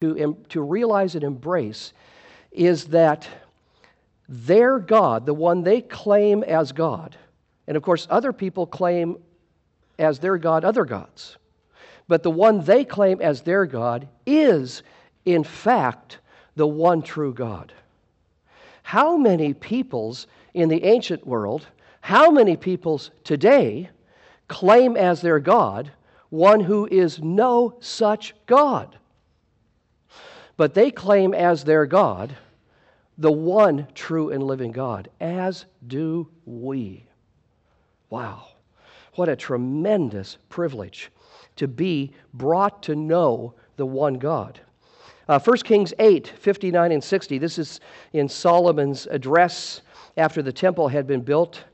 to, to realize and embrace is that their God, the one they claim as God, and of course, other people claim as their God other gods, but the one they claim as their God is, in fact, the one true God. How many peoples in the ancient world, how many peoples today claim as their God one who is no such God? But they claim as their God the one true and living God, as do we. Wow. What a tremendous privilege to be brought to know the one God. Uh, 1 Kings 8, 59 and 60. This is in Solomon's address after the temple had been built.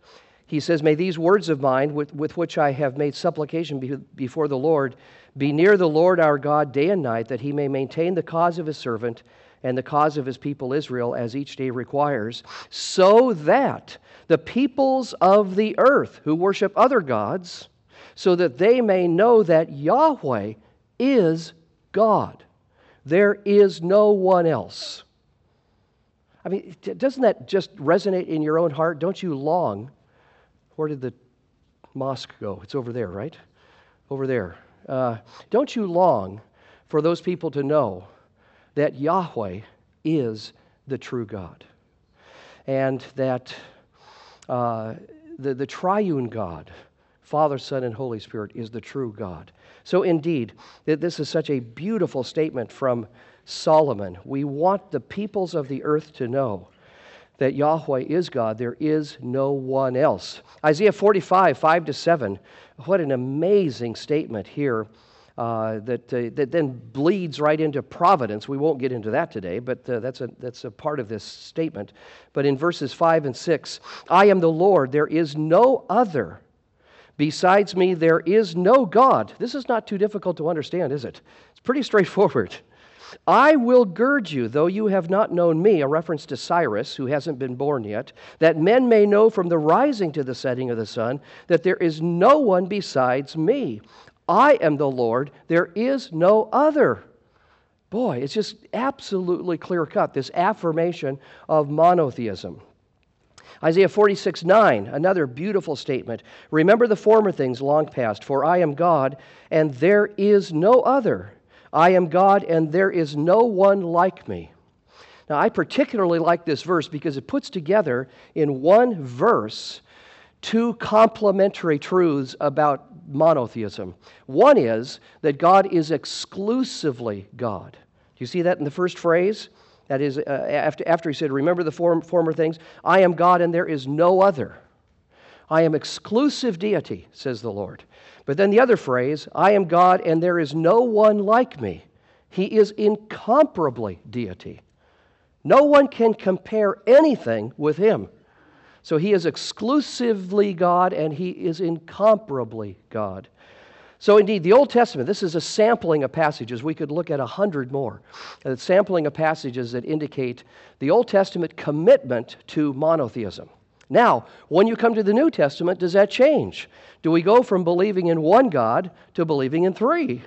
He says, May these words of mine, with, with which I have made supplication be, before the Lord, be near the Lord our God day and night, that he may maintain the cause of his servant and the cause of his people Israel as each day requires, so that the peoples of the earth who worship other gods, so that they may know that Yahweh is God. There is no one else. I mean, doesn't that just resonate in your own heart? Don't you long? Where did the mosque go? It's over there, right? Over there. Uh, don't you long for those people to know that Yahweh is the true God and that uh, the, the triune God, Father, Son, and Holy Spirit, is the true God. So, indeed, this is such a beautiful statement from Solomon. We want the peoples of the earth to know that Yahweh is God. There is no one else. Isaiah 45, 5 to 7. What an amazing statement here uh, that, uh, that then bleeds right into providence. We won't get into that today, but uh, that's, a, that's a part of this statement. But in verses 5 and 6, I am the Lord, there is no other. Besides me, there is no God. This is not too difficult to understand, is it? It's pretty straightforward. I will gird you, though you have not known me, a reference to Cyrus, who hasn't been born yet, that men may know from the rising to the setting of the sun that there is no one besides me. I am the Lord, there is no other. Boy, it's just absolutely clear cut, this affirmation of monotheism. Isaiah 46 9, another beautiful statement. Remember the former things long past, for I am God, and there is no other. I am God, and there is no one like me. Now, I particularly like this verse because it puts together in one verse two complementary truths about monotheism. One is that God is exclusively God. Do you see that in the first phrase? That is, uh, after, after he said, Remember the form, former things, I am God and there is no other. I am exclusive deity, says the Lord. But then the other phrase, I am God and there is no one like me. He is incomparably deity. No one can compare anything with him. So he is exclusively God and he is incomparably God. So, indeed, the Old Testament, this is a sampling of passages. We could look at a hundred more. A sampling of passages that indicate the Old Testament commitment to monotheism. Now, when you come to the New Testament, does that change? Do we go from believing in one God to believing in three?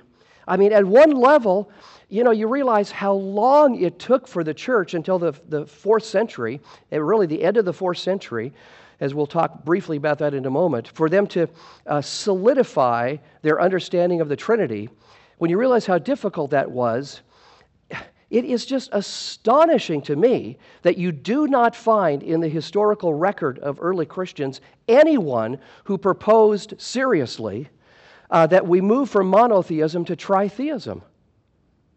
I mean, at one level, you know, you realize how long it took for the church until the, the fourth century, and really the end of the fourth century, as we'll talk briefly about that in a moment, for them to uh, solidify their understanding of the Trinity. When you realize how difficult that was, it is just astonishing to me that you do not find in the historical record of early Christians anyone who proposed seriously uh, that we move from monotheism to tritheism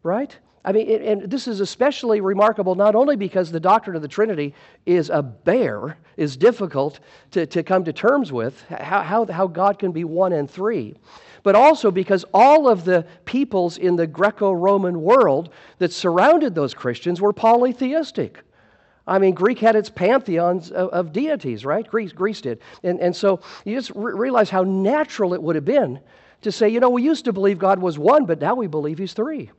right? I mean, and this is especially remarkable not only because the doctrine of the Trinity is a bear, is difficult to, to come to terms with, how, how, how God can be one and three, but also because all of the peoples in the Greco Roman world that surrounded those Christians were polytheistic. I mean, Greek had its pantheons of, of deities, right? Greece, Greece did. And, and so you just re- realize how natural it would have been to say, you know, we used to believe God was one, but now we believe he's three.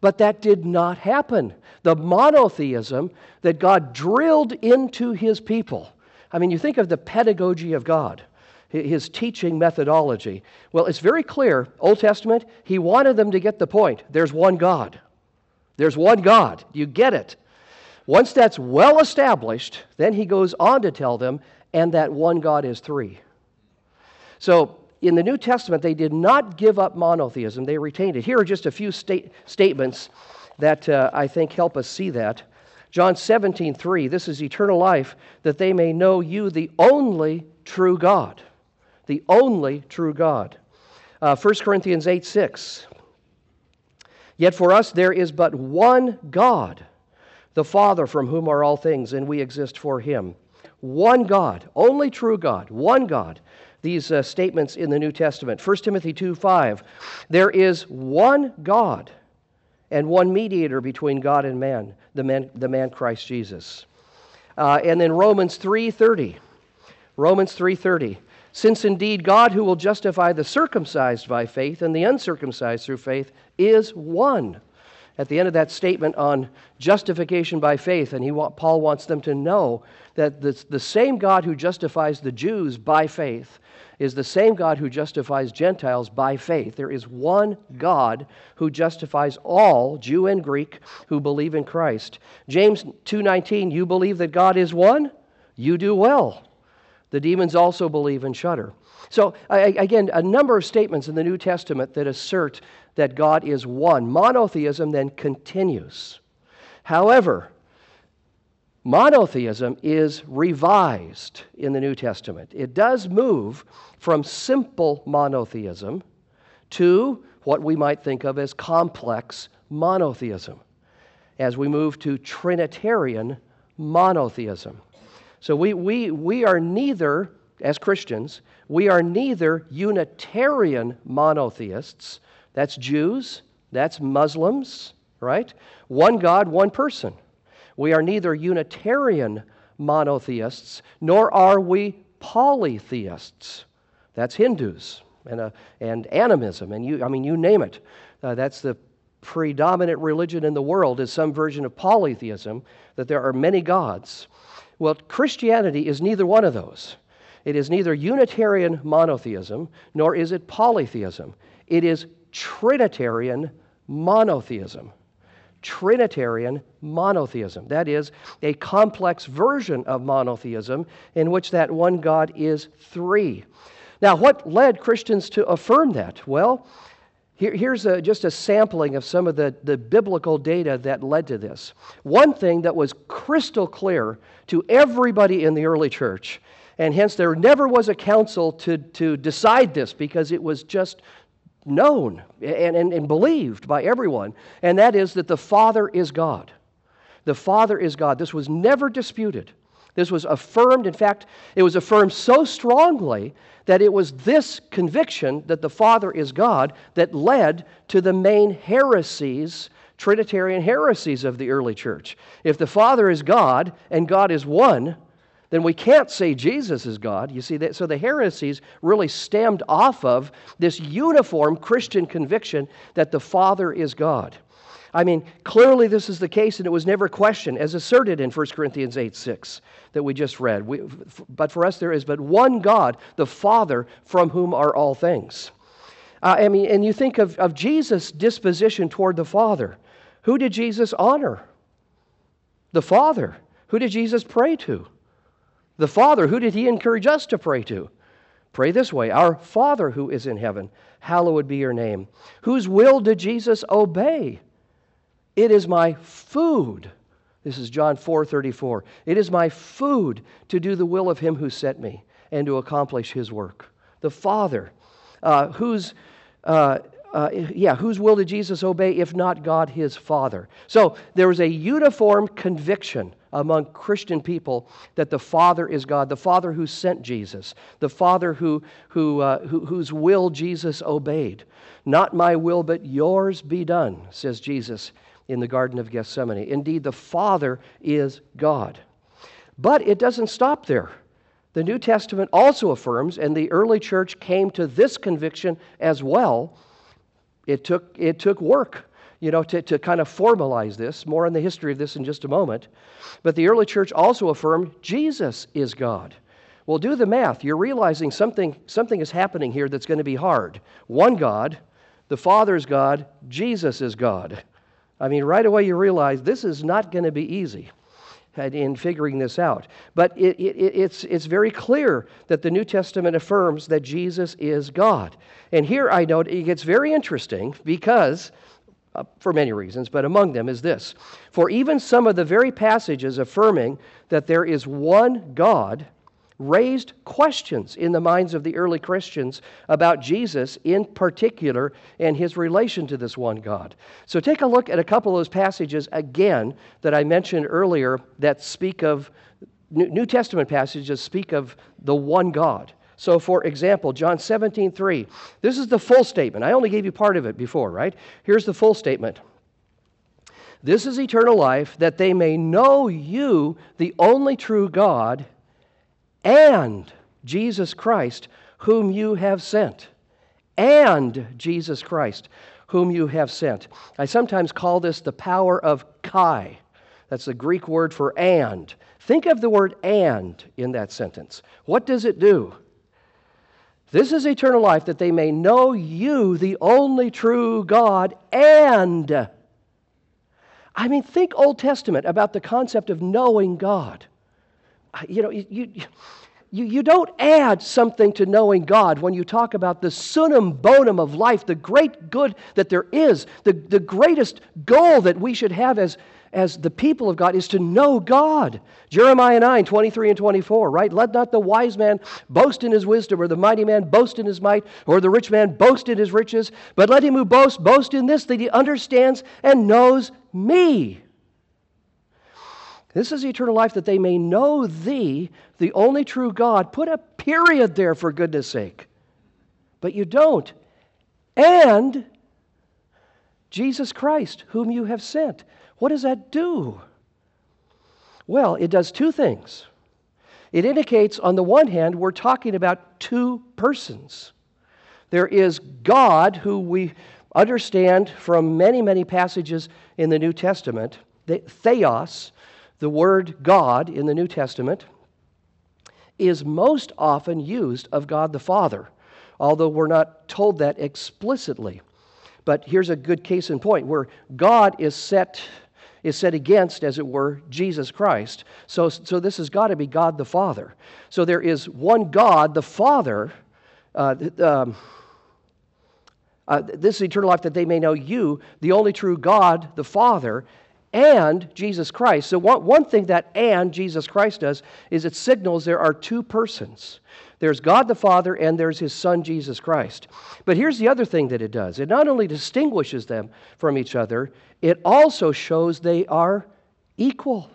But that did not happen. The monotheism that God drilled into his people. I mean, you think of the pedagogy of God, his teaching methodology. Well, it's very clear, Old Testament, he wanted them to get the point there's one God. There's one God. You get it. Once that's well established, then he goes on to tell them, and that one God is three. So in the New Testament, they did not give up monotheism, they retained it. Here are just a few state, statements that uh, I think help us see that. John 17, 3, this is eternal life, that they may know you, the only true God. The only true God. Uh, 1 Corinthians 8, 6. Yet for us there is but one God, the Father, from whom are all things, and we exist for him. One God, only true God, one God these uh, statements in the New Testament. 1 Timothy 2 5. There is one God and one mediator between God and man, the man, the man Christ Jesus. Uh, and then Romans 3:30. Romans 3:30. Since indeed God who will justify the circumcised by faith and the uncircumcised through faith is one. At the end of that statement on justification by faith, and he, Paul wants them to know that the, the same God who justifies the Jews by faith is the same God who justifies Gentiles by faith. There is one God who justifies all, Jew and Greek, who believe in Christ. James 2:19, you believe that God is one? You do well. The demons also believe and shudder. So, again, a number of statements in the New Testament that assert that God is one. Monotheism then continues. However, monotheism is revised in the New Testament. It does move from simple monotheism to what we might think of as complex monotheism as we move to Trinitarian monotheism. So we, we, we are neither, as Christians, we are neither Unitarian monotheists, that's Jews, that's Muslims, right? One God, one person. We are neither Unitarian monotheists, nor are we polytheists. That's Hindus and, uh, and animism, and you, I mean, you name it. Uh, that's the predominant religion in the world is some version of polytheism, that there are many gods. Well, Christianity is neither one of those. It is neither Unitarian monotheism nor is it polytheism. It is Trinitarian monotheism. Trinitarian monotheism. That is, a complex version of monotheism in which that one God is three. Now, what led Christians to affirm that? Well, here, here's a, just a sampling of some of the, the biblical data that led to this. One thing that was crystal clear to everybody in the early church, and hence there never was a council to, to decide this because it was just known and, and, and believed by everyone, and that is that the Father is God. The Father is God. This was never disputed. This was affirmed. In fact, it was affirmed so strongly that it was this conviction that the Father is God that led to the main heresies, Trinitarian heresies of the early church. If the Father is God and God is one, then we can't say Jesus is God. You see that so the heresies really stemmed off of this uniform Christian conviction that the Father is God. I mean, clearly this is the case, and it was never questioned, as asserted in 1 Corinthians 8 6 that we just read. We, but for us, there is but one God, the Father, from whom are all things. Uh, I mean, and you think of, of Jesus' disposition toward the Father. Who did Jesus honor? The Father. Who did Jesus pray to? The Father, who did he encourage us to pray to? Pray this way Our Father who is in heaven, hallowed be your name. Whose will did Jesus obey? It is my food. This is John 4 34. It is my food to do the will of him who sent me and to accomplish his work. The Father, uh, whose uh, uh, yeah, whose will did Jesus obey if not God his Father? So there was a uniform conviction among Christian people that the Father is God, the Father who sent Jesus, the Father who, who, uh, who, whose will Jesus obeyed. Not my will, but yours be done, says Jesus in the Garden of Gethsemane. Indeed, the Father is God. But it doesn't stop there. The New Testament also affirms, and the early church came to this conviction as well. It took, it took work you know, to, to kind of formalize this. More on the history of this in just a moment. But the early church also affirmed Jesus is God. Well, do the math. You're realizing something, something is happening here that's going to be hard. One God, the Father is God, Jesus is God. I mean, right away you realize this is not going to be easy in figuring this out. But it, it, it's, it's very clear that the New Testament affirms that Jesus is God. And here I note it gets very interesting because, uh, for many reasons, but among them is this For even some of the very passages affirming that there is one God raised questions in the minds of the early Christians about Jesus in particular and his relation to this one God. So take a look at a couple of those passages again that I mentioned earlier that speak of New Testament passages speak of the one God. So, for example, John 17, 3. This is the full statement. I only gave you part of it before, right? Here's the full statement. This is eternal life, that they may know you, the only true God, and Jesus Christ, whom you have sent. And Jesus Christ, whom you have sent. I sometimes call this the power of kai. That's the Greek word for and. Think of the word and in that sentence. What does it do? This is eternal life, that they may know you, the only true God, and. I mean, think Old Testament about the concept of knowing God. You know, you, you, you, don't add something to knowing God when you talk about the summum bonum of life, the great good that there is, the, the greatest goal that we should have as, as the people of God is to know God. Jeremiah 9, 23 and 24, right? Let not the wise man boast in his wisdom, or the mighty man boast in his might, or the rich man boast in his riches, but let him who boasts boast in this, that he understands and knows me this is eternal life that they may know thee, the only true God. Put a period there for goodness sake. But you don't. And Jesus Christ, whom you have sent. What does that do? Well, it does two things. It indicates, on the one hand, we're talking about two persons. There is God, who we understand from many, many passages in the New Testament, the theos, the word God in the New Testament is most often used of God the Father, although we're not told that explicitly. But here's a good case in point where God is set is set against, as it were, Jesus Christ. So, so this has got to be God the Father. So there is one God, the Father. Uh, um, uh, this is eternal life that they may know you, the only true God, the Father, and Jesus Christ. So, one, one thing that and Jesus Christ does is it signals there are two persons. There's God the Father and there's his Son Jesus Christ. But here's the other thing that it does it not only distinguishes them from each other, it also shows they are equal.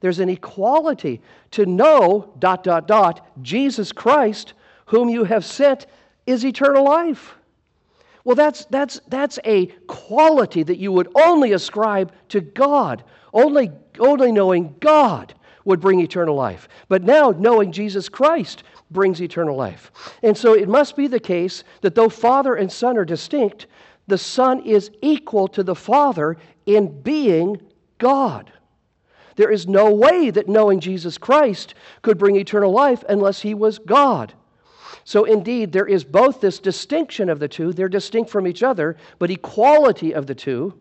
There's an equality to know, dot, dot, dot, Jesus Christ, whom you have sent, is eternal life. Well, that's, that's, that's a quality that you would only ascribe to God. Only, only knowing God would bring eternal life. But now, knowing Jesus Christ brings eternal life. And so it must be the case that though Father and Son are distinct, the Son is equal to the Father in being God. There is no way that knowing Jesus Christ could bring eternal life unless he was God. So, indeed, there is both this distinction of the two, they're distinct from each other, but equality of the two.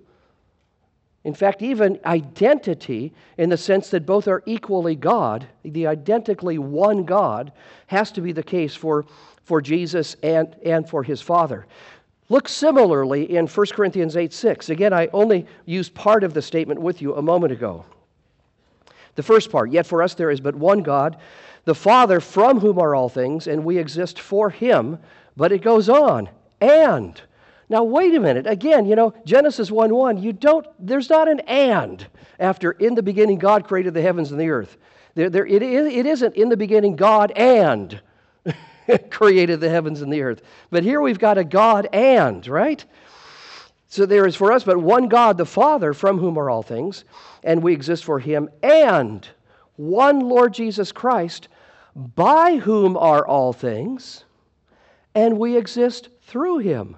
In fact, even identity, in the sense that both are equally God, the identically one God, has to be the case for, for Jesus and, and for his Father. Look similarly in 1 Corinthians 8 6. Again, I only used part of the statement with you a moment ago. The first part, yet for us there is but one God the Father from whom are all things, and we exist for him. But it goes on, and. Now, wait a minute. Again, you know, Genesis 1 1, you don't, there's not an and after in the beginning God created the heavens and the earth. There, there, it, it isn't in the beginning God and created the heavens and the earth. But here we've got a God and, right? So there is for us but one God, the Father, from whom are all things, and we exist for him, and one Lord Jesus Christ, by whom are all things, and we exist through him.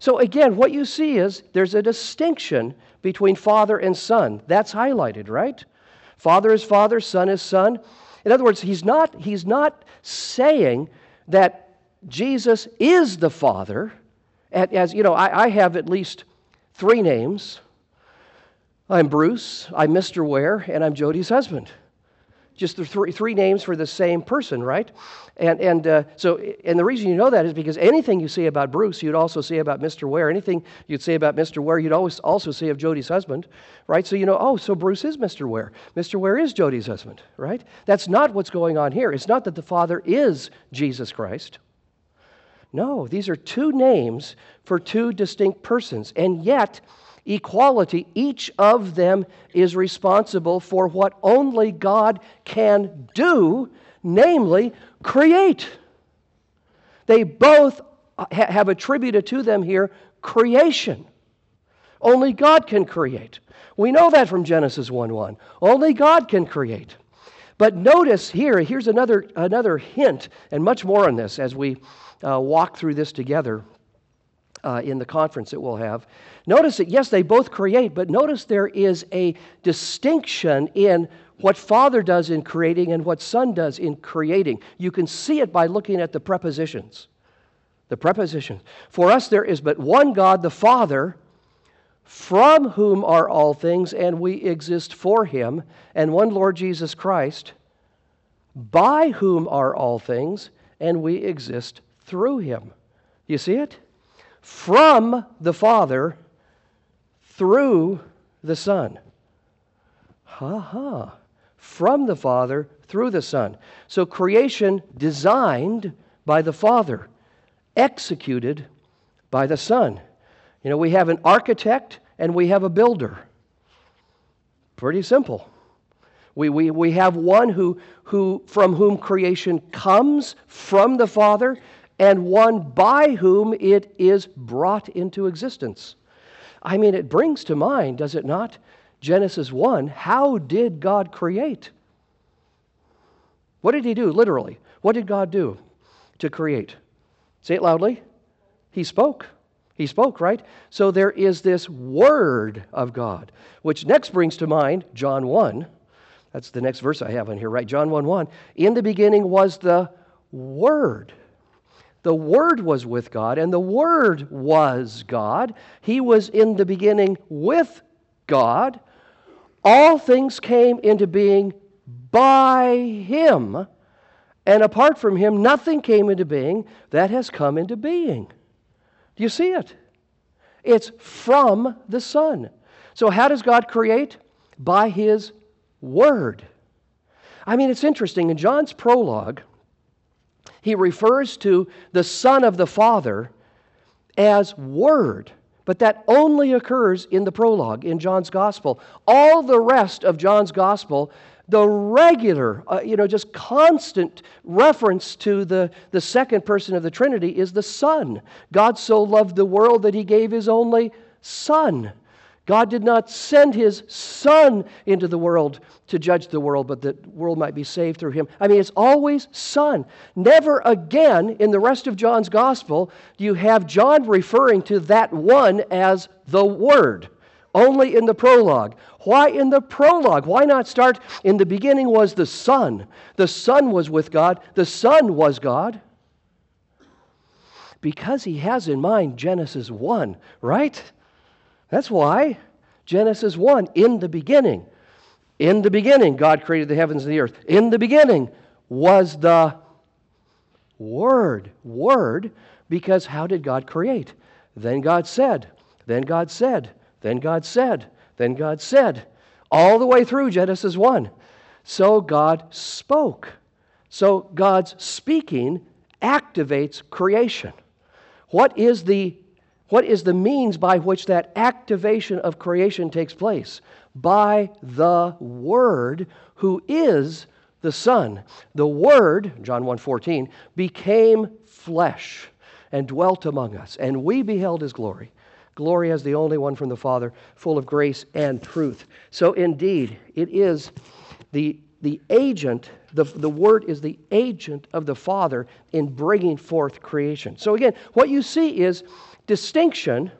So again, what you see is there's a distinction between Father and Son. That's highlighted, right? Father is Father, Son is Son. In other words, he's not, he's not saying that Jesus is the Father. As you know, I, I have at least three names I'm Bruce, I'm Mr. Ware, and I'm Jody's husband. Just the three, three names for the same person, right? And, and uh, so, and the reason you know that is because anything you say about Bruce, you'd also say about Mr. Ware. Anything you'd say about Mr. Ware, you'd always also say of Jody's husband, right? So you know, oh, so Bruce is Mr. Ware. Mr. Ware is Jody's husband, right? That's not what's going on here. It's not that the Father is Jesus Christ. No, these are two names for two distinct persons. And yet, equality, each of them is responsible for what only God can do, namely, create. They both have attributed to them here creation. Only God can create. We know that from Genesis 1 1. Only God can create. But notice here, here's another, another hint, and much more on this as we uh, walk through this together uh, in the conference that we'll have. Notice that, yes, they both create, but notice there is a distinction in what Father does in creating and what Son does in creating. You can see it by looking at the prepositions. The prepositions. For us, there is but one God, the Father, from whom are all things, and we exist for him, and one Lord Jesus Christ, by whom are all things, and we exist through him. You see it? From the Father through the Son. Ha ha. From the Father through the Son. So creation designed by the Father, executed by the Son. You know, we have an architect and we have a builder. Pretty simple. We, we, we have one who, who, from whom creation comes from the Father, and one by whom it is brought into existence. I mean, it brings to mind, does it not? Genesis 1 how did God create? What did He do, literally? What did God do to create? Say it loudly. He spoke. He spoke, right? So there is this Word of God, which next brings to mind John 1. That's the next verse I have on here, right? John 1 1. In the beginning was the Word. The Word was with God, and the Word was God. He was in the beginning with God. All things came into being by Him, and apart from Him, nothing came into being that has come into being. Do you see it? It's from the Son. So, how does God create? By His Word. I mean, it's interesting. In John's prologue, he refers to the Son of the Father as Word. But that only occurs in the prologue in John's Gospel. All the rest of John's Gospel, the regular, uh, you know, just constant reference to the, the second person of the Trinity is the Son. God so loved the world that he gave his only Son. God did not send his Son into the world to judge the world, but that the world might be saved through him. I mean, it's always Son. Never again in the rest of John's Gospel do you have John referring to that one as the Word. Only in the prologue. Why in the prologue? Why not start in the beginning was the Son? The Son was with God, the Son was God. Because he has in mind Genesis 1, right? That's why Genesis 1 in the beginning. In the beginning, God created the heavens and the earth. In the beginning was the Word. Word, because how did God create? Then God said, then God said, then God said, then God said, all the way through Genesis 1. So God spoke. So God's speaking activates creation. What is the what is the means by which that activation of creation takes place? By the Word, who is the Son. The Word, John 1:14, became flesh and dwelt among us, and we beheld his glory. Glory as the only one from the Father, full of grace and truth. So indeed, it is the, the agent, the, the Word is the agent of the Father in bringing forth creation. So again, what you see is distinction,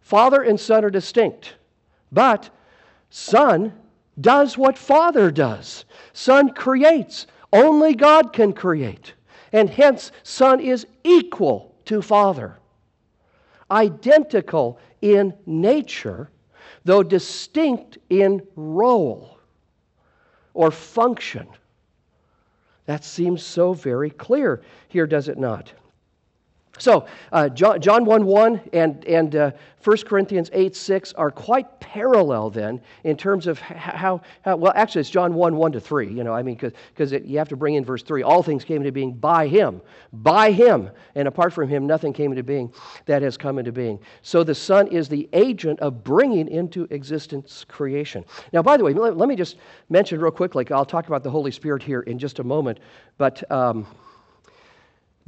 Father and Son are distinct. But Son does what Father does. Son creates. Only God can create. And hence, Son is equal to Father. Identical in nature, though distinct in role or function. That seems so very clear here, does it not? So, uh, John, John 1 1 and, and uh, 1 Corinthians 8 6 are quite parallel then in terms of how, how well, actually, it's John 1 1 to 3. You know, I mean, because you have to bring in verse 3. All things came into being by him, by him. And apart from him, nothing came into being that has come into being. So the Son is the agent of bringing into existence creation. Now, by the way, let, let me just mention real quickly, I'll talk about the Holy Spirit here in just a moment, but. Um,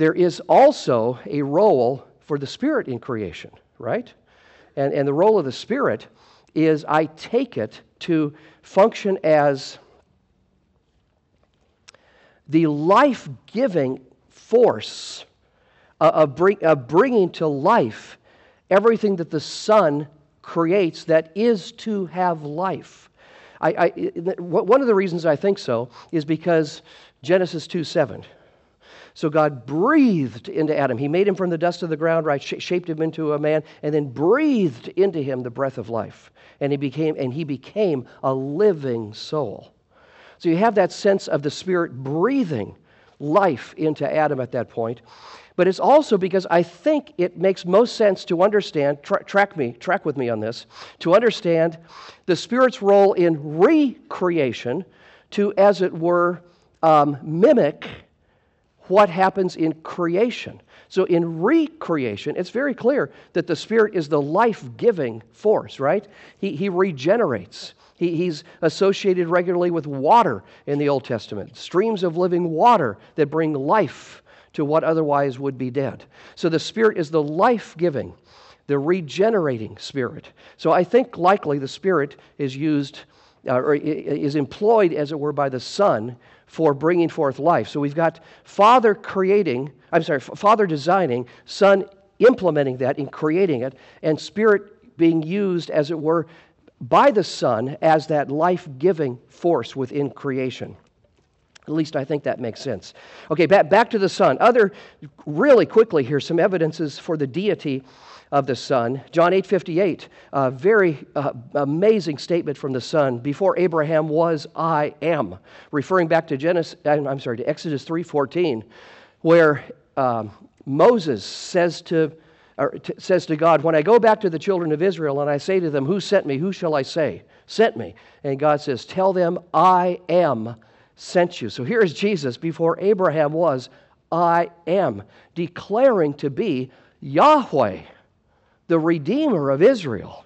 there is also a role for the Spirit in creation, right? And, and the role of the Spirit is, I take it, to function as the life giving force of, bring, of bringing to life everything that the Son creates that is to have life. I, I, one of the reasons I think so is because Genesis 2 7. So God breathed into Adam. He made him from the dust of the ground, right? Sh- shaped him into a man, and then breathed into him the breath of life. And he became, and he became a living soul. So you have that sense of the Spirit breathing life into Adam at that point. But it's also because I think it makes most sense to understand, tra- track me, track with me on this, to understand the Spirit's role in recreation to, as it were, um, mimic what happens in creation. So, in recreation, it's very clear that the Spirit is the life giving force, right? He, he regenerates. He, he's associated regularly with water in the Old Testament, streams of living water that bring life to what otherwise would be dead. So, the Spirit is the life giving, the regenerating Spirit. So, I think likely the Spirit is used. Uh, or is employed, as it were, by the Son for bringing forth life. So we've got Father creating, I'm sorry, Father designing, Son implementing that in creating it, and Spirit being used, as it were, by the Son as that life giving force within creation. At least I think that makes sense. Okay, back, back to the Son. Other, really quickly here, some evidences for the deity of the Son. John 8 58, a very uh, amazing statement from the Son. Before Abraham was, I am. Referring back to Genesis, I'm sorry, to Exodus 3 14, where um, Moses says to, t- says to God, When I go back to the children of Israel and I say to them, Who sent me? Who shall I say? Sent me. And God says, Tell them, I am sent you. So here is Jesus before Abraham was, I am, declaring to be Yahweh the Redeemer of Israel,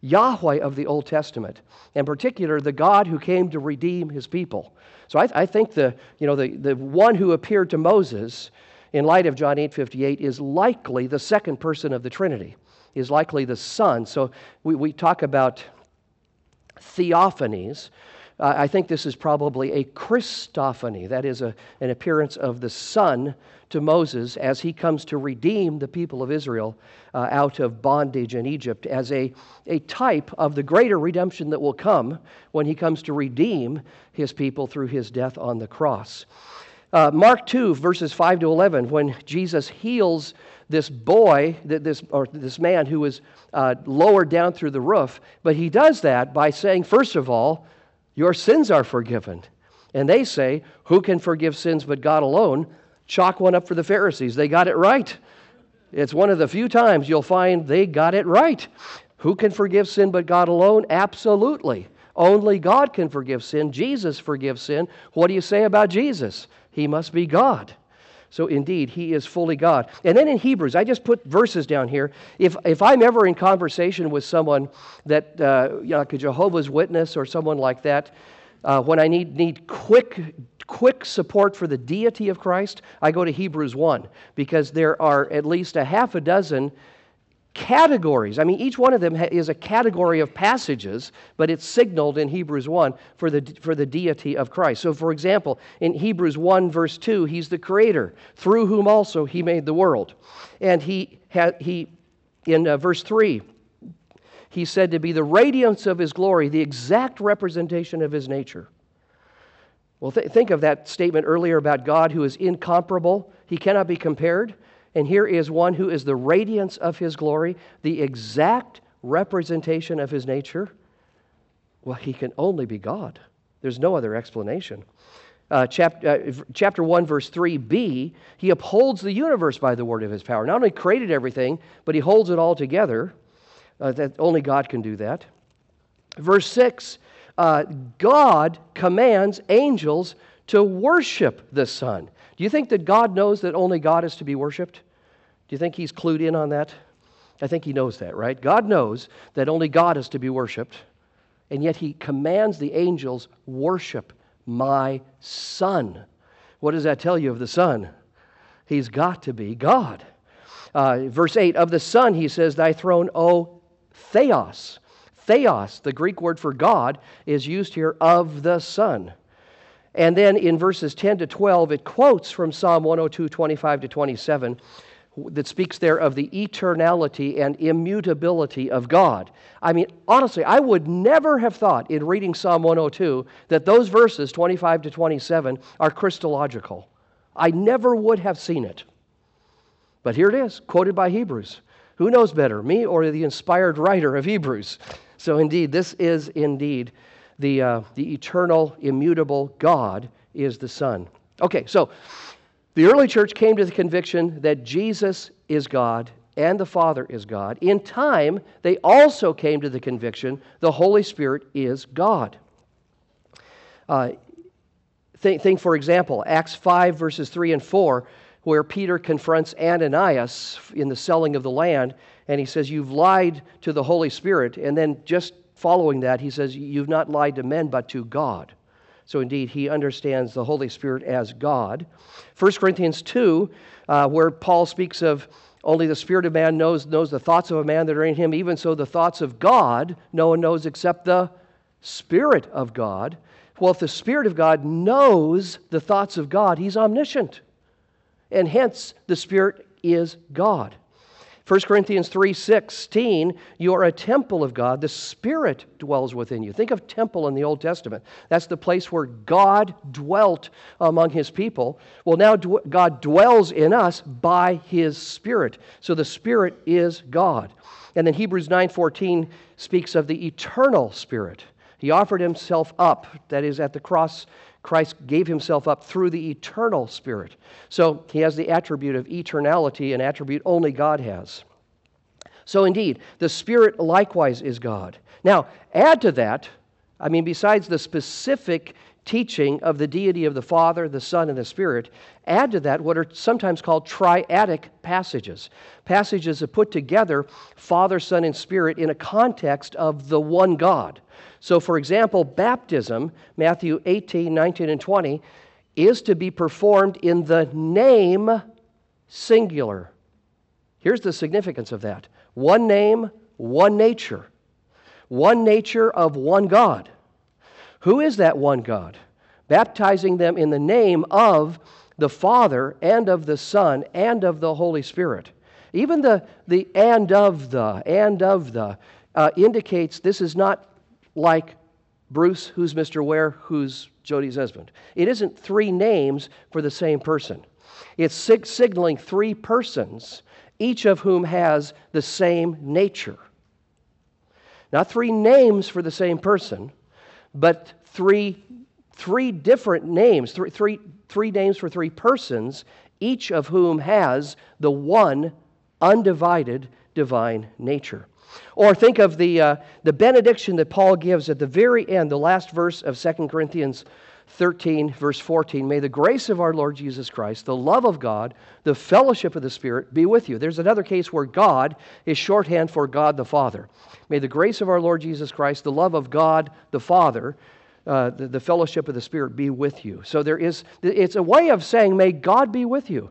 Yahweh of the Old Testament, in particular, the God who came to redeem his people. So I, I think the, you know, the, the one who appeared to Moses in light of John 8:58 is likely the second person of the Trinity, is likely the Son. So we, we talk about theophanies. Uh, I think this is probably a Christophany, that is, a, an appearance of the Son to Moses as he comes to redeem the people of Israel uh, out of bondage in Egypt, as a, a type of the greater redemption that will come when he comes to redeem his people through his death on the cross. Uh, Mark 2, verses 5 to 11, when Jesus heals this boy, this, or this man who was uh, lowered down through the roof, but he does that by saying, first of all, your sins are forgiven. And they say, Who can forgive sins but God alone? Chalk one up for the Pharisees. They got it right. It's one of the few times you'll find they got it right. Who can forgive sin but God alone? Absolutely. Only God can forgive sin. Jesus forgives sin. What do you say about Jesus? He must be God. So indeed, he is fully God. And then in Hebrews, I just put verses down here. If, if I'm ever in conversation with someone that, uh, you know, like a Jehovah's Witness or someone like that, uh, when I need, need quick, quick support for the deity of Christ, I go to Hebrews 1 because there are at least a half a dozen categories. I mean, each one of them is a category of passages, but it's signaled in Hebrews 1 for the, for the deity of Christ. So, for example, in Hebrews 1, verse 2, he's the creator, through whom also he made the world. And he, had, he in uh, verse 3, He's said to be the radiance of his glory, the exact representation of his nature. Well, th- think of that statement earlier about God who is incomparable, he cannot be compared. And here is one who is the radiance of his glory, the exact representation of his nature? Well, he can only be God. There's no other explanation. Uh, chapter, uh, chapter 1, verse 3b, he upholds the universe by the word of his power. Not only created everything, but he holds it all together. Uh, that only God can do that. Verse 6, uh, God commands angels to worship the Son. Do you think that God knows that only God is to be worshiped? Do you think he's clued in on that? I think he knows that, right? God knows that only God is to be worshiped, and yet he commands the angels, worship my Son. What does that tell you of the Son? He's got to be God. Uh, verse 8 Of the Son, he says, Thy throne, O Theos. Theos, the Greek word for God, is used here of the Son. And then in verses 10 to 12, it quotes from Psalm 102, 25 to 27, that speaks there of the eternality and immutability of God. I mean, honestly, I would never have thought in reading Psalm 102 that those verses, 25 to 27, are Christological. I never would have seen it. But here it is, quoted by Hebrews. Who knows better, me or the inspired writer of Hebrews? So, indeed, this is indeed the, uh, the eternal, immutable God is the Son. Okay, so the early church came to the conviction that Jesus is God and the Father is God. In time, they also came to the conviction the Holy Spirit is God. Uh, think, think, for example, Acts 5, verses 3 and 4, where Peter confronts Ananias in the selling of the land, and he says, You've lied to the Holy Spirit. And then just following that, he says, You've not lied to men, but to God. So indeed, he understands the Holy Spirit as God. 1 Corinthians 2, uh, where Paul speaks of only the Spirit of man knows, knows the thoughts of a man that are in him, even so the thoughts of God no one knows except the Spirit of God. Well, if the Spirit of God knows the thoughts of God, he's omniscient. And hence, the Spirit is God. 1 Corinthians 3:16, you are a temple of God. The Spirit dwells within you. Think of temple in the Old Testament. That's the place where God dwelt among his people. Well, now God dwells in us by his Spirit. So the Spirit is God. And then Hebrews 9:14 speaks of the eternal Spirit. He offered himself up, that is, at the cross Christ gave himself up through the eternal Spirit. So he has the attribute of eternality, an attribute only God has. So indeed, the Spirit likewise is God. Now, add to that, I mean, besides the specific teaching of the deity of the Father, the Son, and the Spirit, add to that what are sometimes called triadic passages. Passages that put together Father, Son, and Spirit in a context of the one God. So, for example, baptism, Matthew 18, 19, and 20, is to be performed in the name singular. Here's the significance of that one name, one nature. One nature of one God. Who is that one God? Baptizing them in the name of the Father and of the Son and of the Holy Spirit. Even the, the and of the, and of the, uh, indicates this is not like Bruce, who's Mr. Ware, who's Jody's husband. It isn't three names for the same person. It's sig- signaling three persons, each of whom has the same nature. Not three names for the same person, but three, three different names, three, three, three names for three persons, each of whom has the one undivided divine nature. Or think of the, uh, the benediction that Paul gives at the very end, the last verse of 2 Corinthians 13, verse 14. May the grace of our Lord Jesus Christ, the love of God, the fellowship of the Spirit be with you. There's another case where God is shorthand for God the Father. May the grace of our Lord Jesus Christ, the love of God the Father, uh, the, the fellowship of the Spirit be with you. So there is, it's a way of saying, may God be with you.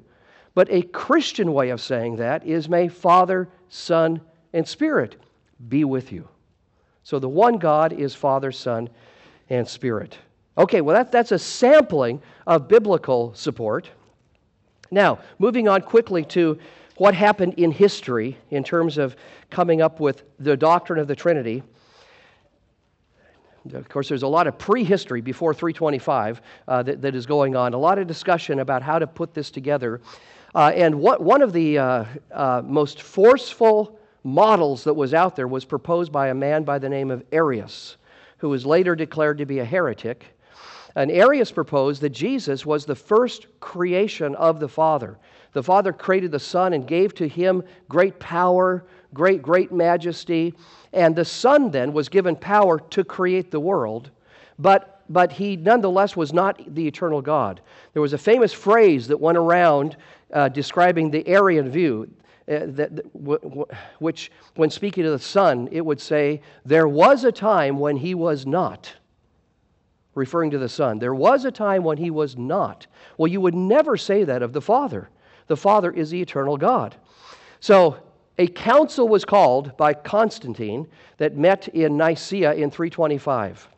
But a Christian way of saying that is, may Father, Son, and Spirit be with you. So the one God is Father, Son, and Spirit. Okay, well, that, that's a sampling of biblical support. Now, moving on quickly to what happened in history in terms of coming up with the doctrine of the Trinity. Of course, there's a lot of prehistory before 325 uh, that, that is going on, a lot of discussion about how to put this together. Uh, and what, one of the uh, uh most forceful models that was out there was proposed by a man by the name of Arius, who was later declared to be a heretic. And Arius proposed that Jesus was the first creation of the Father. The Father created the Son and gave to him great power, great, great majesty. And the Son then was given power to create the world. But, but he nonetheless was not the eternal God. There was a famous phrase that went around uh, describing the Arian view. Uh, that, w- w- which, when speaking to the Son, it would say, There was a time when he was not referring to the Son. There was a time when he was not. Well, you would never say that of the Father. The Father is the eternal God. So, a council was called by Constantine that met in Nicaea in 325.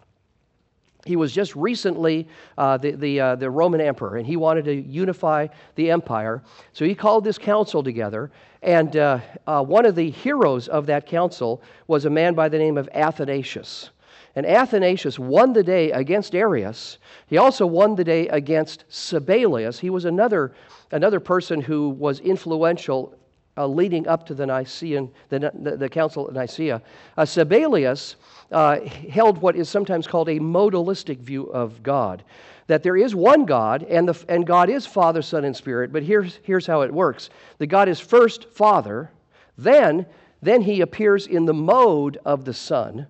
He was just recently uh, the, the, uh, the Roman emperor, and he wanted to unify the empire. So he called this council together, and uh, uh one of the heroes of that council was a man by the name of Athanasius. And Athanasius won the day against Arius. He also won the day against Sabellius. He was another, another person who was influential uh, leading up to the Nicaean, the, the, the Council of Nicaea. Uh, Sabellius uh, held what is sometimes called a modalistic view of God. That there is one God, and, the, and God is Father, Son, and Spirit, but here's, here's how it works. The God is first Father, then, then he appears in the mode of the Son,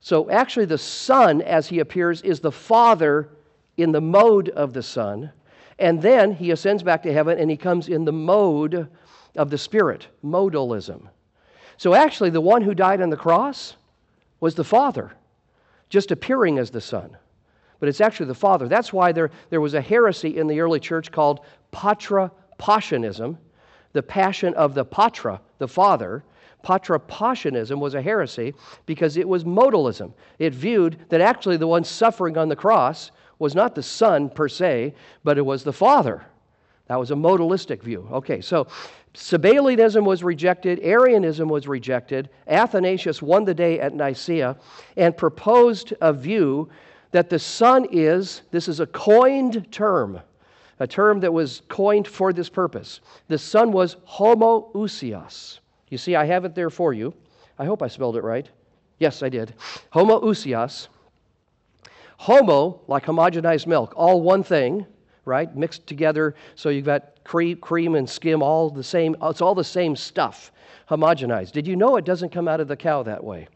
so actually, the Son, as he appears, is the Father in the mode of the Son. And then he ascends back to heaven and he comes in the mode of the Spirit, modalism. So actually, the one who died on the cross was the Father, just appearing as the Son. But it's actually the Father. That's why there, there was a heresy in the early church called Patra Passionism, the passion of the Patra, the Father, Patripassianism was a heresy because it was modalism. It viewed that actually the one suffering on the cross was not the Son per se, but it was the Father. That was a modalistic view. Okay, so Sabellianism was rejected, Arianism was rejected. Athanasius won the day at Nicaea and proposed a view that the Son is, this is a coined term, a term that was coined for this purpose. The Son was homoousios. You see, I have it there for you. I hope I spelled it right. Yes, I did. Homoousios. Homo, like homogenized milk, all one thing, right? Mixed together, so you've got cream, cream and skim, all the same. It's all the same stuff, homogenized. Did you know it doesn't come out of the cow that way?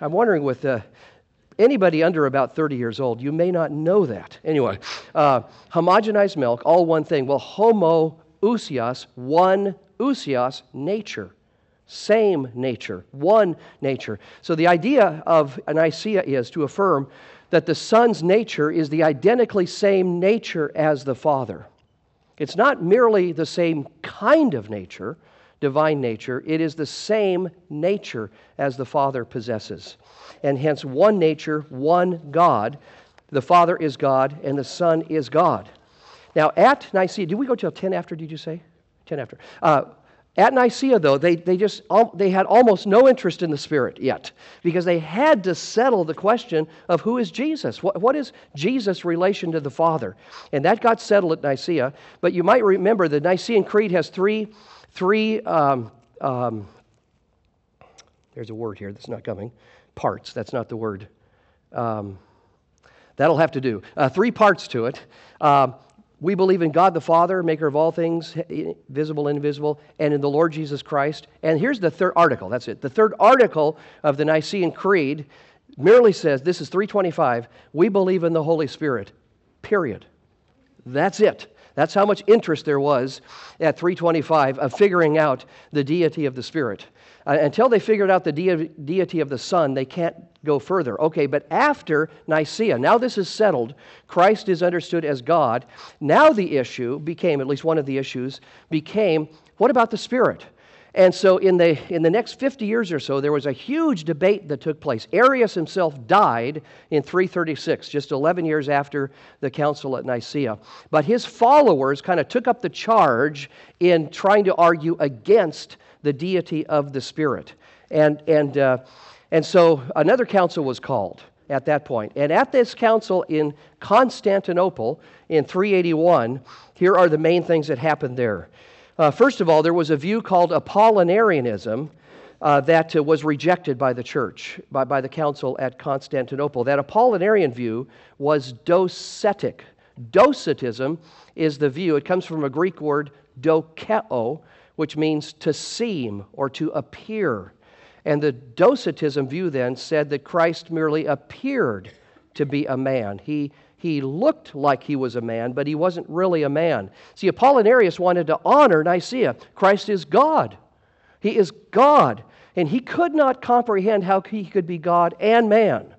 I'm wondering with uh, anybody under about 30 years old, you may not know that. Anyway, uh, homogenized milk, all one thing. Well, homoousios, one ousios, nature. Same nature, one nature. So the idea of Nicaea is to affirm that the Son's nature is the identically same nature as the Father. It's not merely the same kind of nature, divine nature, it is the same nature as the Father possesses. And hence, one nature, one God. The Father is God, and the Son is God. Now, at Nicaea, did we go till 10 after, did you say? 10 after. Uh, at Nicaea, though, they, they just they had almost no interest in the Spirit yet because they had to settle the question of who is Jesus? What, what is Jesus' relation to the Father? And that got settled at Nicaea. But you might remember the Nicene Creed has three, three um, um, there's a word here that's not coming, parts. That's not the word. Um, that'll have to do. Uh, three parts to it. Uh, we believe in God the Father, maker of all things, visible and invisible, and in the Lord Jesus Christ. And here's the third article. That's it. The third article of the Nicene Creed merely says this is 325 we believe in the Holy Spirit. Period. That's it. That's how much interest there was at 325 of figuring out the deity of the Spirit. Uh, until they figured out the de- deity of the Son, they can't go further. Okay, but after Nicaea, now this is settled. Christ is understood as God. Now the issue became, at least one of the issues, became what about the Spirit? And so, in the, in the next 50 years or so, there was a huge debate that took place. Arius himself died in 336, just 11 years after the council at Nicaea. But his followers kind of took up the charge in trying to argue against the deity of the Spirit. And, and, uh, and so another council was called at that point. And at this council in Constantinople in 381, here are the main things that happened there. Uh, first of all, there was a view called Apollinarianism uh, that uh, was rejected by the church, by, by the council at Constantinople. That Apollinarian view was docetic. Docetism is the view, it comes from a Greek word, dokeo, which means to seem or to appear. And the Docetism view then said that Christ merely appeared to be a man. He, he looked like he was a man, but he wasn't really a man. See, Apollinarius wanted to honor Nicaea. Christ is God. He is God. And he could not comprehend how he could be God and man.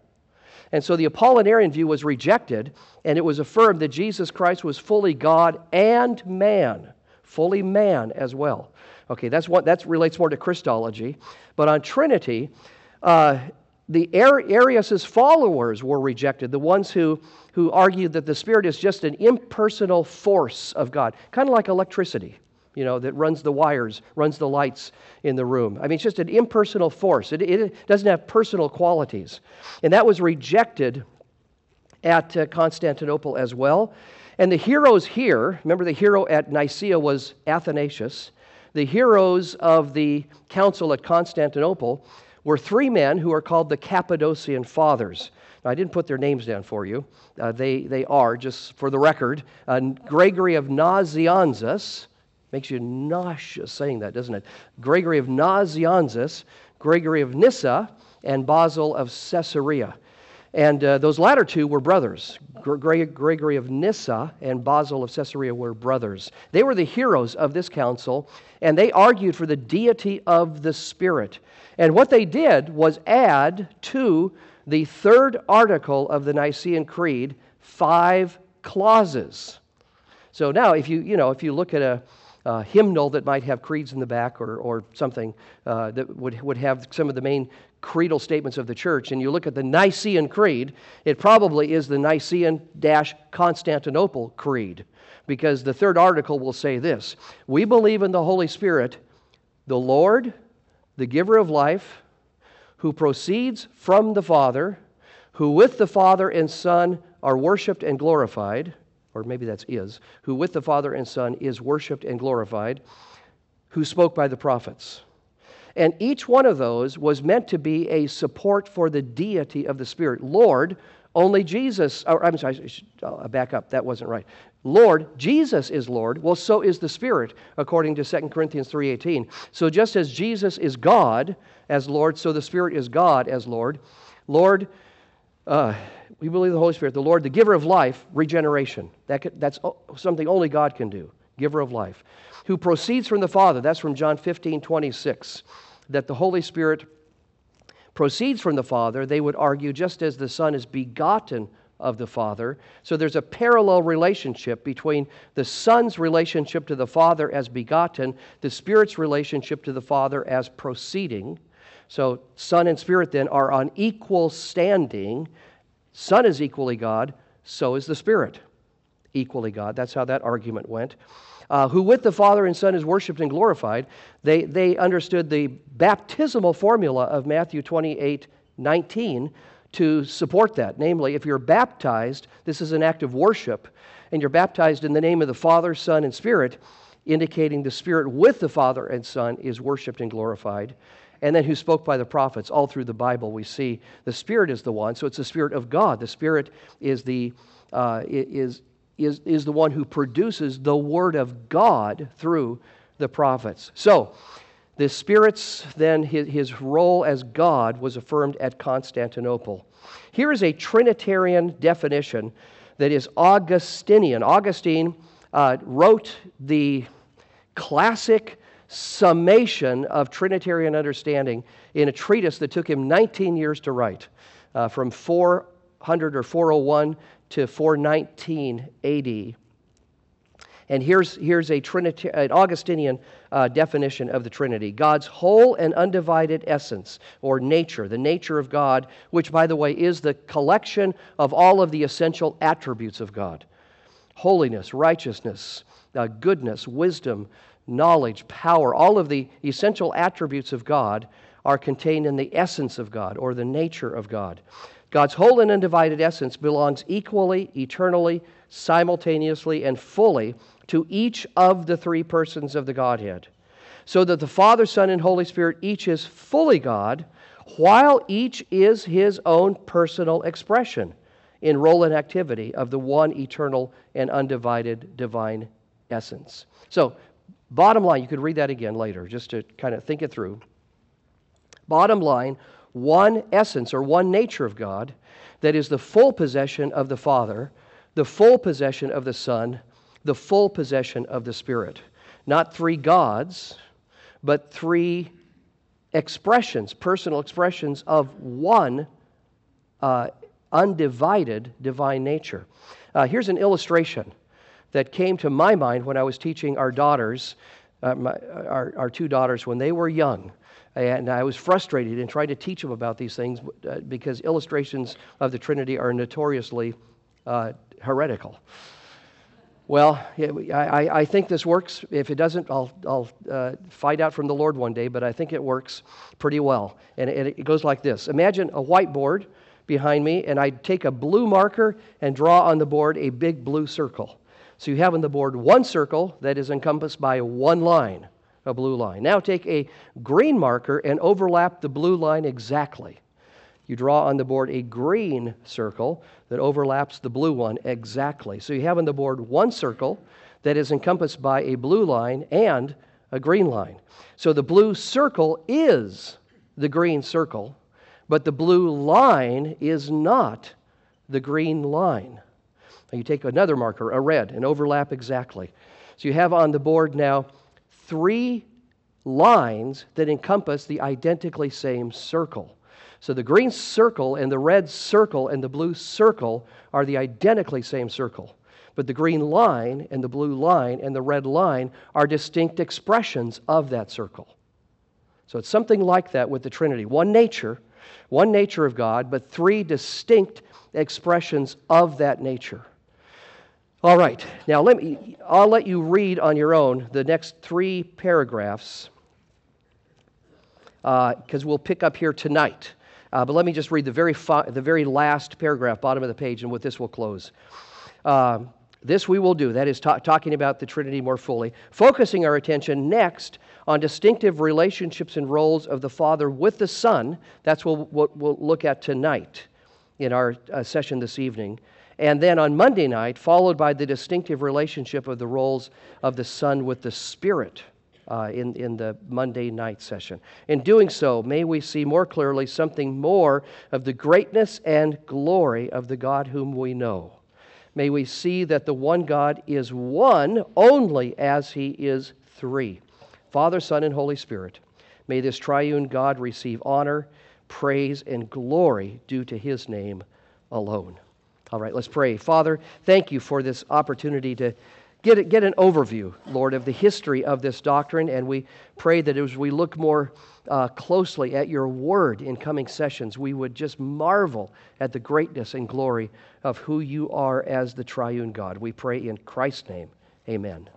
And so the Apollinarian view was rejected, and it was affirmed that Jesus Christ was fully God and man, fully man as well. Okay, that's what that relates more to Christology. But on Trinity, uh, the Arius's followers were rejected, the ones who, who argued that the Spirit is just an impersonal force of God, kind of like electricity, you know, that runs the wires, runs the lights in the room. I mean, it's just an impersonal force. It, it doesn't have personal qualities. And that was rejected at uh, Constantinople as well. And the heroes here, remember the hero at Nicaea was Athanasius. The heroes of the council at Constantinople were three men who are called the Cappadocian Fathers. Now, I didn't put their names down for you. Uh, they, they are, just for the record, uh, Gregory of Nazianzus. Makes you nauseous saying that, doesn't it? Gregory of Nazianzus, Gregory of Nyssa, and Basil of Caesarea. And uh, those latter two were brothers. Gregory of Nyssa and Basil of Caesarea were brothers. They were the heroes of this council, and they argued for the deity of the Spirit. And what they did was add to the third article of the Nicene Creed five clauses. So now, if you, you know, if you look at a, hymnal that might have creeds in the back or, or something uh, that would, would have some of the main creedal statements of the church and you look at the Nicene Creed, it probably is the Nicene Constantinople Creed because the third article will say this We believe in the Holy Spirit, the Lord, the giver of life, who proceeds from the Father, who with the Father and Son are worshiped and glorified, or maybe that's is, who with the Father and Son is worshiped and glorified, who spoke by the prophets. And each one of those was meant to be a support for the deity of the Spirit. Lord, only Jesus, or I'm sorry, I'll back up, that wasn't right. Lord, Jesus is Lord, well, so is the Spirit, according to 2 Corinthians 3.18. So just as Jesus is God as Lord, so the Spirit is God as Lord. Lord, uh, we believe the Holy Spirit, the Lord, the giver of life, regeneration. That could, that's something only God can do, giver of life. Who proceeds from the Father, that's from John 15, 26 that the Holy Spirit proceeds from the Father, they would argue just as the Son is begotten of the Father. So there's a parallel relationship between the Son's relationship to the Father as begotten, the Spirit's relationship to the Father as proceeding. So Son and Spirit then are on equal standing. Son is equally God, so is the Spirit equally God. That's how that argument went uh, who with the Father and Son is worshiped and glorified, they, they understood the baptismal formula of Matthew 28 19 to support that. Namely, if you're baptized, this is an act of worship, and you're baptized in the name of the Father, Son, and Spirit, indicating the Spirit with the Father and Son is worshiped and glorified. And then who spoke by the prophets. All through the Bible, we see the Spirit is the one. So it's the Spirit of God. The Spirit is the uh, is is, is the one who produces the Word of God through the prophets. So, the Spirit's then, his, his role as God was affirmed at Constantinople. Here is a Trinitarian definition that is Augustinian. Augustine uh, wrote the classic summation of Trinitarian understanding in a treatise that took him 19 years to write, uh, from 400 or 401 to 419 AD. And here's, here's a Trinity, an Augustinian uh, definition of the Trinity God's whole and undivided essence, or nature, the nature of God, which, by the way, is the collection of all of the essential attributes of God holiness, righteousness, uh, goodness, wisdom, knowledge, power, all of the essential attributes of God are contained in the essence of God, or the nature of God. God's whole and undivided essence belongs equally, eternally, simultaneously, and fully to each of the three persons of the Godhead. so that the Father, Son, and Holy Spirit each is fully God, while each is his own personal expression in role and activity of the one eternal and undivided divine essence. So, bottom line, you could read that again later just to kind of think it through. Bottom line, one essence or one nature of God that is the full possession of the Father, the full possession of the Son, the full possession of the Spirit. Not three gods, but three expressions, personal expressions of one uh, undivided divine nature. Uh, here's an illustration that came to my mind when I was teaching our daughters, uh, my, our, our two daughters, when they were young. And I was frustrated and tried to teach them about these things uh, because illustrations of the Trinity are notoriously uh, heretical. Well, I, I, think this works. If it doesn't, I'll, I'll uh, find out from the Lord one day, but I think it works pretty well. And it, it goes like this Imagine a whiteboard behind me, and I take a blue marker and draw on the board a big blue circle. So you have on the board one circle that is encompassed by one line, a blue line. Now take a green marker and overlap the blue line exactly. You draw on the board a green circle that overlaps the blue one exactly. So you have on the board one circle that is encompassed by a blue line and a green line. So the blue circle is the green circle, but the blue line is not the green line. Now you take another marker, a red, and overlap exactly. So you have on the board now three lines that encompass the identically same circle. So the green circle and the red circle and the blue circle are the identically same circle. But the green line and the blue line and the red line are distinct expressions of that circle. So it's something like that with the Trinity. One nature, one nature of God, but three distinct expressions of that nature. All right, now let me, I'll let you read on your own the next three paragraphs because uh, we'll pick up here tonight. Uh, but let me just read the very, fi- the very last paragraph, bottom of the page, and with this we'll close. Uh, this we will do, that is, ta- talking about the Trinity more fully, focusing our attention next on distinctive relationships and roles of the Father with the Son. That's what we'll look at tonight in our uh, session this evening. And then on Monday night, followed by the distinctive relationship of the roles of the Son with the Spirit uh, in, in the Monday night session. In doing so, may we see more clearly something more of the greatness and glory of the God whom we know. May we see that the one God is one only as he is three Father, Son, and Holy Spirit. May this triune God receive honor, praise, and glory due to his name alone. All right, let's pray. Father, thank you for this opportunity to get, get an overview, Lord, of the history of this doctrine. And we pray that as we look more uh, closely at your word in coming sessions, we would just marvel at the greatness and glory of who you are as the triune God. We pray in Christ's name. Amen.